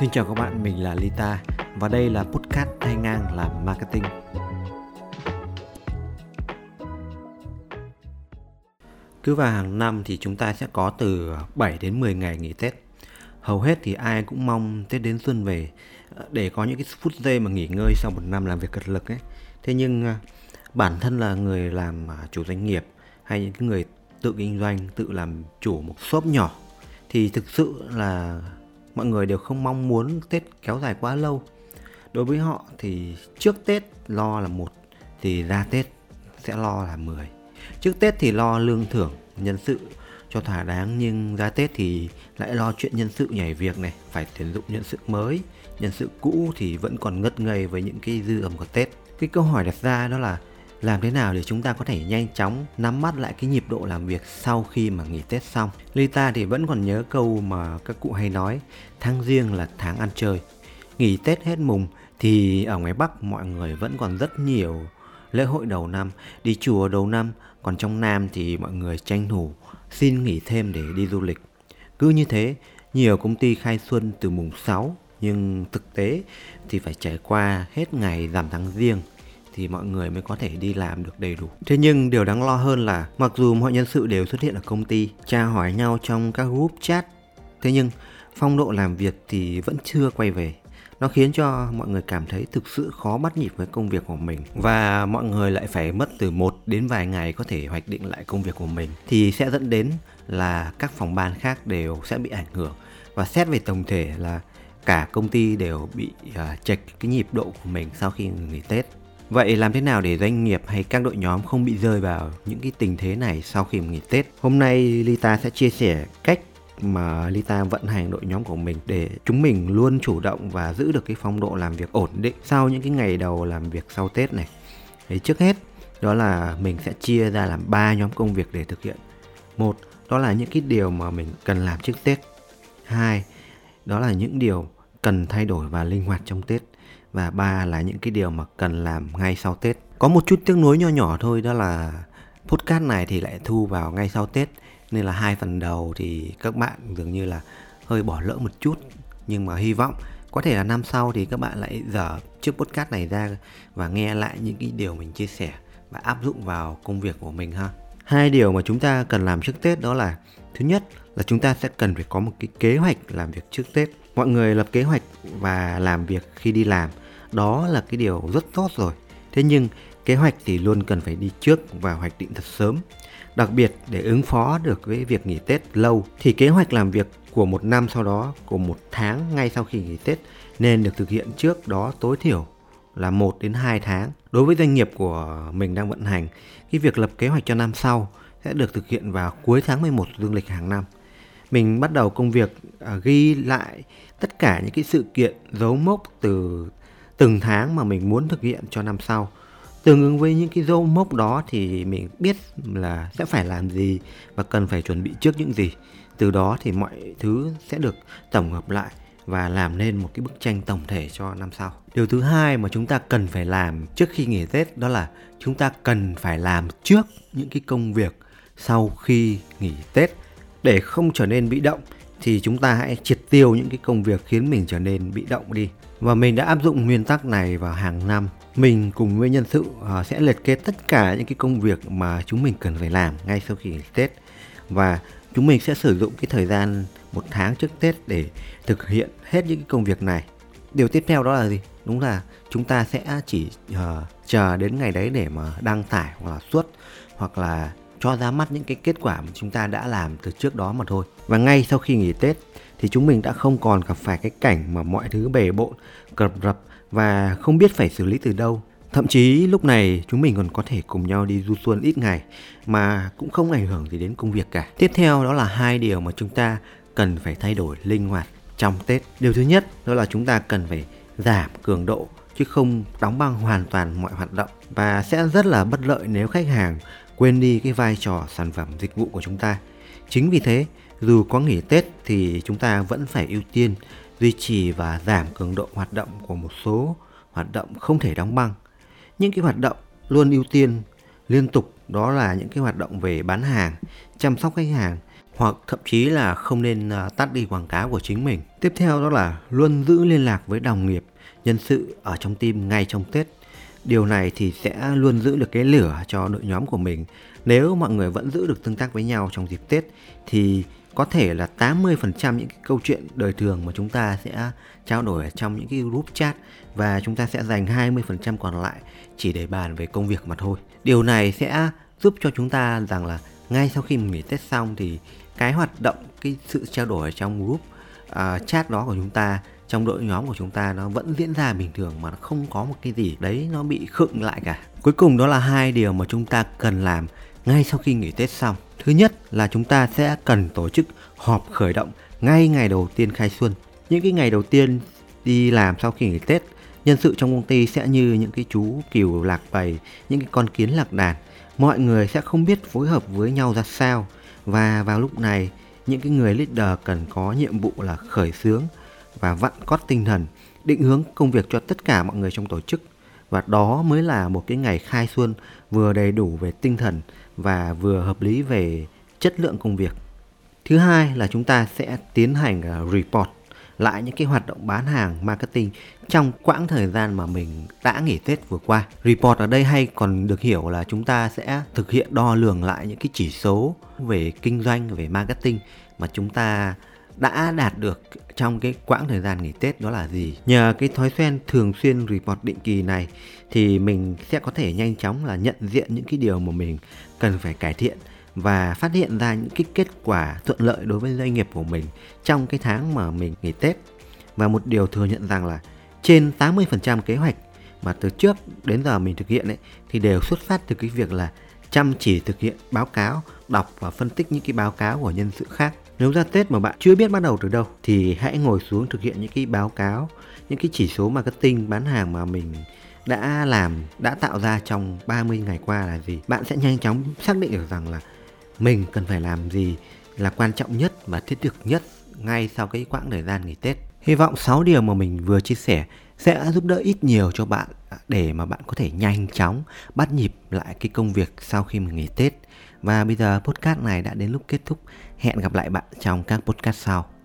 Xin chào các bạn, mình là Lita và đây là podcast thay ngang làm marketing. Cứ vào hàng năm thì chúng ta sẽ có từ 7 đến 10 ngày nghỉ Tết. Hầu hết thì ai cũng mong Tết đến xuân về ờ, để có những cái phút giây mà nghỉ ngơi sau một năm làm việc cật lực ấy. Thế nhưng ờ, bản thân là người làm ờ, chủ doanh nghiệp hay những người tự kinh doanh, tự làm chủ một shop nhỏ thì thực sự là mọi người đều không mong muốn Tết kéo dài quá lâu. Đối với họ thì trước Tết lo là một thì ra Tết sẽ lo là 10. Trước Tết thì lo lương thưởng, nhân sự cho thỏa đáng nhưng ra Tết thì lại lo chuyện nhân sự nhảy việc này, phải tuyển dụng nhân sự mới, nhân sự cũ thì vẫn còn ngất ngây với những cái dư ẩm của Tết. Cái câu hỏi đặt ra đó là làm thế nào để chúng ta có thể nhanh chóng nắm bắt lại cái nhịp độ làm việc sau khi mà nghỉ Tết xong. Lita thì vẫn còn nhớ câu mà các cụ hay nói, tháng riêng là tháng ăn chơi. Nghỉ Tết hết mùng thì ở ngoài Bắc mọi người vẫn còn rất nhiều lễ hội đầu năm, đi chùa đầu năm, còn trong Nam thì mọi người tranh thủ xin nghỉ thêm để đi du lịch. Cứ như thế, nhiều công ty khai xuân từ mùng 6 nhưng thực tế thì phải trải qua hết ngày giảm tháng riêng thì mọi người mới có thể đi làm được đầy đủ. Thế nhưng điều đáng lo hơn là mặc dù mọi nhân sự đều xuất hiện ở công ty, tra hỏi nhau trong các group chat, thế nhưng phong độ làm việc thì vẫn chưa quay về. Nó khiến cho mọi người cảm thấy thực sự khó bắt nhịp với công việc của mình và mọi người lại phải mất từ một đến vài ngày có thể hoạch định lại công việc của mình thì sẽ dẫn đến là các phòng ban khác đều sẽ bị ảnh hưởng và xét về tổng thể là cả công ty đều bị uh, chệch cái nhịp độ của mình sau khi nghỉ Tết. Vậy làm thế nào để doanh nghiệp hay các đội nhóm không bị rơi vào những cái tình thế này sau khi nghỉ Tết? Hôm nay Lita sẽ chia sẻ cách mà Lita vận hành đội nhóm của mình để chúng mình luôn chủ động và giữ được cái phong độ làm việc ổn định sau những cái ngày đầu làm việc sau Tết này. Đấy, trước hết đó là mình sẽ chia ra làm ba nhóm công việc để thực hiện. Một, đó là những cái điều mà mình cần làm trước Tết. Hai, đó là những điều cần thay đổi và linh hoạt trong Tết và ba là những cái điều mà cần làm ngay sau Tết. Có một chút tiếc nuối nho nhỏ thôi, đó là podcast này thì lại thu vào ngay sau Tết nên là hai phần đầu thì các bạn dường như là hơi bỏ lỡ một chút nhưng mà hy vọng, có thể là năm sau thì các bạn lại dở chiếc podcast này ra và nghe lại những cái điều mình chia sẻ và áp dụng vào công việc của mình ha. Hai điều mà chúng ta cần làm trước Tết đó là, thứ nhất là chúng ta sẽ cần phải có một cái kế hoạch làm việc trước Tết. Mọi người lập kế hoạch và làm việc khi đi làm đó là cái điều rất tốt rồi thế nhưng kế hoạch thì luôn cần phải đi trước và hoạch định thật sớm đặc biệt để ứng phó được với việc nghỉ tết lâu thì kế hoạch làm việc của một năm sau đó của một tháng ngay sau khi nghỉ tết nên được thực hiện trước đó tối thiểu là 1 đến 2 tháng. Đối với doanh nghiệp của mình đang vận hành, cái việc lập kế hoạch cho năm sau sẽ được thực hiện vào cuối tháng 11 dương lịch hàng năm. Mình bắt đầu công việc à, ghi lại tất cả những cái sự kiện dấu mốc từ từng tháng mà mình muốn thực hiện cho năm sau. Tương ứng với những cái dấu mốc đó thì mình biết là sẽ phải làm gì và cần phải chuẩn bị trước những gì. Từ đó thì mọi thứ sẽ được tổng hợp lại và làm nên một cái bức tranh tổng thể cho năm sau. Điều thứ hai mà chúng ta cần phải làm trước khi nghỉ tết đó là chúng ta cần phải làm trước những cái công việc sau khi nghỉ tết để không trở nên bị động thì chúng ta hãy triệt tiêu những cái công việc khiến mình trở nên bị động đi và mình đã áp dụng nguyên tắc này vào hàng năm mình cùng với nhân sự à, sẽ liệt kê tất cả những cái công việc mà chúng mình cần phải làm ngay sau khi Tết và chúng mình sẽ sử dụng cái thời gian một tháng trước Tết để thực hiện hết những cái công việc này. Điều tiếp theo đó là gì? Đúng là chúng ta sẽ chỉ uh, chờ đến ngày đấy để mà đăng tải hoặc là xuất hoặc là cho ra mắt những cái kết quả mà chúng ta đã làm từ trước đó mà thôi. Và ngay sau khi nghỉ Tết thì chúng mình đã không còn gặp phải cái cảnh mà mọi thứ bề bộn, cập rập và không biết phải xử lý từ đâu. Thậm chí lúc này chúng mình còn có thể cùng nhau đi du xuân ít ngày mà cũng không ảnh hưởng gì đến công việc cả. Tiếp theo đó là hai điều mà chúng ta cần phải thay đổi linh hoạt trong Tết. Điều thứ nhất đó là chúng ta cần phải giảm cường độ chứ không đóng băng hoàn toàn mọi hoạt động và sẽ rất là bất lợi nếu khách hàng quên đi cái vai trò sản phẩm dịch vụ của chúng ta. Chính vì thế, dù có nghỉ Tết thì chúng ta vẫn phải ưu tiên duy trì và giảm cường độ hoạt động của một số hoạt động không thể đóng băng. Những cái hoạt động luôn ưu tiên liên tục đó là những cái hoạt động về bán hàng, chăm sóc khách hàng hoặc thậm chí là không nên à, tắt đi quảng cáo của chính mình. Tiếp theo đó là luôn giữ liên lạc với đồng nghiệp, nhân sự ở trong team ngay trong Tết. Điều này thì sẽ luôn giữ được cái lửa cho đội nhóm của mình. Nếu mọi người vẫn giữ được tương tác với nhau trong dịp Tết thì có thể là 80% những cái câu chuyện đời thường mà chúng ta sẽ trao đổi ở trong những cái group chat và chúng ta sẽ dành 20% còn lại chỉ để bàn về công việc mà thôi. Điều này sẽ giúp cho chúng ta rằng là ngay sau khi mình nghỉ Tết xong thì cái hoạt động cái sự trao đổi ở trong group uh, chat đó của chúng ta trong đội nhóm của chúng ta nó vẫn diễn ra bình thường mà nó không có một cái gì đấy nó bị khựng lại cả. Cuối cùng đó là hai điều mà chúng ta cần làm ngay sau khi nghỉ Tết xong. Thứ nhất là chúng ta sẽ cần tổ chức họp khởi động ngay ngày đầu tiên khai xuân. Những cái ngày đầu tiên đi làm sau khi nghỉ Tết, nhân sự trong công ty sẽ như những cái chú cừu lạc bầy, những cái con kiến lạc đàn. Mọi người sẽ không biết phối hợp với nhau ra sao và vào lúc này những cái người leader cần có nhiệm vụ là khởi xướng và vặn cót tinh thần, định hướng công việc cho tất cả mọi người trong tổ chức và đó mới là một cái ngày khai xuân vừa đầy đủ về tinh thần và vừa hợp lý về chất lượng công việc. Thứ hai là chúng ta sẽ tiến hành à, report lại những cái hoạt động bán hàng marketing trong quãng thời gian mà mình đã nghỉ Tết vừa qua. Report ở đây hay còn được hiểu là chúng ta sẽ thực hiện đo lường lại những cái chỉ số về kinh doanh, về marketing mà chúng ta đã đạt được trong cái quãng thời gian nghỉ Tết đó là gì. Nhờ cái thói quen thường xuyên report định kỳ này thì mình sẽ có thể nhanh chóng là nhận diện những cái điều mà mình cần phải cải thiện và phát hiện ra những cái kết quả thuận lợi đối với doanh nghiệp của mình trong cái tháng mà mình nghỉ Tết. Và một điều thừa nhận rằng là trên 80% kế hoạch mà từ trước đến giờ mình thực hiện ấy thì đều xuất phát từ cái việc là chăm chỉ thực hiện báo cáo, đọc và phân tích những cái báo cáo của nhân sự khác. Nếu ra Tết mà bạn chưa biết bắt đầu từ đâu thì hãy ngồi xuống thực hiện những cái báo cáo, những cái chỉ số marketing bán hàng mà mình đã làm, đã tạo ra trong 30 ngày qua là gì. Bạn sẽ nhanh chóng xác định được rằng là mình cần phải làm gì là quan trọng nhất và thiết thực nhất ngay sau cái quãng thời gian nghỉ Tết. Hy vọng 6 điều mà mình vừa chia sẻ sẽ giúp đỡ ít nhiều cho bạn để mà bạn có thể nhanh chóng bắt nhịp lại cái công việc sau khi mình nghỉ Tết. Và bây giờ podcast này đã đến lúc kết thúc. Hẹn gặp lại bạn trong các podcast sau.